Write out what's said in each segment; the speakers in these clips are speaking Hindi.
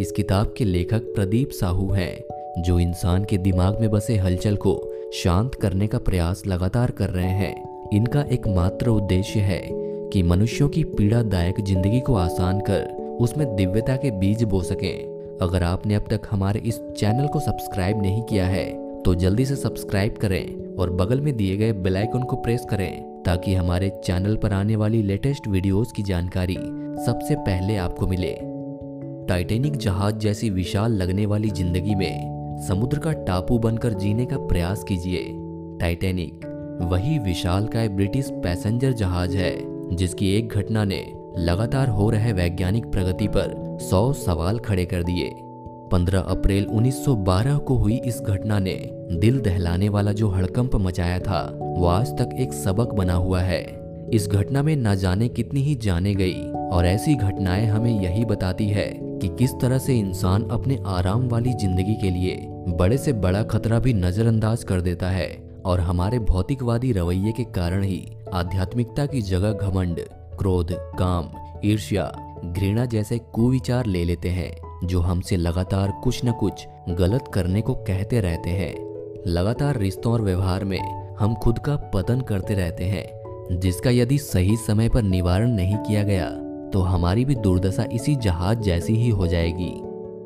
इस किताब के लेखक प्रदीप साहू हैं, जो इंसान के दिमाग में बसे हलचल को शांत करने का प्रयास लगातार कर रहे हैं। इनका एकमात्र उद्देश्य है कि मनुष्यों की पीड़ादायक ज़िंदगी को आसान कर उसमें दिव्यता के बीज बो सकें। अगर आपने अब तक हमारे इस चैनल को सब्सक्राइब नहीं किया है तो जल्दी से सब्सक्राइब करें और बगल में दिए गए बेल आइकन को प्रेस करें, ताकि हमारे चैनल पर आने वाली लेटेस्ट वीडियोस की जानकारी सबसे पहले आपको मिले। टाइटेनिक जहाज़ जैसी विशाल लगने वाली ज़िंदगी में समुद्र का टापू बनकर जीने का प्रयास कीजिए। टाइटेनिक, वही विशाल का ब्रिटिश पैसेंजर जहाज़ है, जिसकी एक घटना ने लगातार हो रहे वैज्ञानिक प्रगति पर सौ सवाल खड़े कर दिए। 15 अप्रैल 1912 को हुई इस घटना ने दिल दहलाने वाला जो हड़कंप मचाया था, वो आज तक एक सबक बना हुआ है। इस घटना में न जाने कितनी ही जाने गई, और ऐसी घटनाएँ हमें यही बताती है कि किस तरह से इंसान अपने आराम वाली ज़िंदगी के लिए बड़े से बड़ा खतरा भी नजरअंदाज कर देता है और हमारे भौतिकवादी रवैये के कारण ही आध्यात्मिकता की जगह घमंड, क्रोध, काम, ईर्ष्या, घृणा जैसे कुविचार ले लेते हैं, जो हमसे लगातार कुछ न कुछ गलत करने को कहते रहते हैं। लगातार रिश्तों और व्यवहार में हम खुद का पतन करते रहते हैं, जिसका यदि सही समय पर निवारण नहीं किया गया तो हमारी भी दुर्दशा इसी जहाज़ जैसी ही हो जाएगी।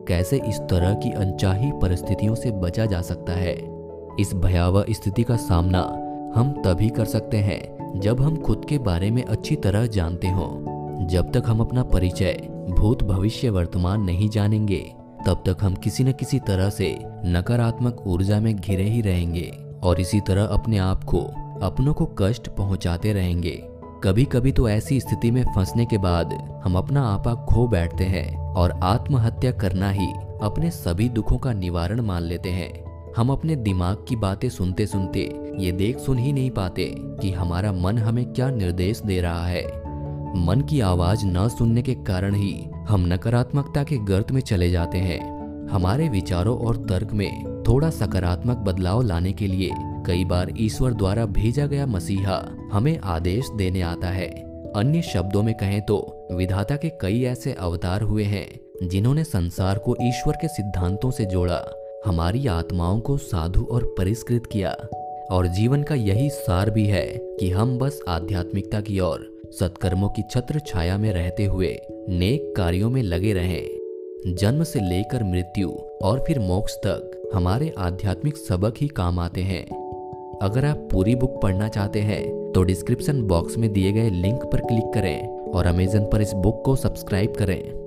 कैसे इस तरह की अनचाही परिस्थितियों से बचा जा सकता है? इस भयावह स्थिति का सामना हम तभी कर सकते हैं जब हम खुद के बारे में अच्छी तरह जानते हों। जब तक हम अपना परिचय भूत भविष्य वर्तमान नहीं जानेंगे, तब तक हम किसी न किसी तरह से नकारात्मक ऊर्जा में घिरे ही रहेंगे और इसी तरह अपने आप को, अपनों को कष्ट पहुंचाते रहेंगे। कभी कभी तो ऐसी स्थिति में फंसने के बाद हम अपना आपा खो बैठते हैं और आत्महत्या करना ही अपने सभी दुखों का निवारण मान लेते हैं। हम अपने दिमाग की बातें सुनते सुनते ये देख सुन ही नहीं पाते कि हमारा मन हमें क्या निर्देश दे रहा है। मन की आवाज़ न सुनने के कारण ही हम नकारात्मकता के गर्त में चले जाते हैं। हमारे विचारों और तर्क में थोड़ा सकारात्मक बदलाव लाने के लिए कई बार ईश्वर द्वारा भेजा गया मसीहा हमें आदेश देने आता है। अन्य शब्दों में कहें तो विधाता के कई ऐसे अवतार हुए हैं, जिन्होंने संसार को ईश्वर के सिद्धांतों से जोड़ा, हमारी आत्माओं को साधु और परिष्कृत किया। और जीवन का यही सार भी है कि हम बस आध्यात्मिकता की ओर, सत्कर्मों की छत्र छाया में रहते हुए, नेक कार्यों में लगे रहें। जन्म से लेकर मृत्यु और फिर मोक्ष तक। हमारे आध्यात्मिक सबक ही काम आते हैं। अगर आप पूरी बुक पढ़ना चाहते हैं तो डिस्क्रिप्शन बॉक्स में दिए गए लिंक पर क्लिक करें और अमेजन पर इस बुक को सब्सक्राइब करें।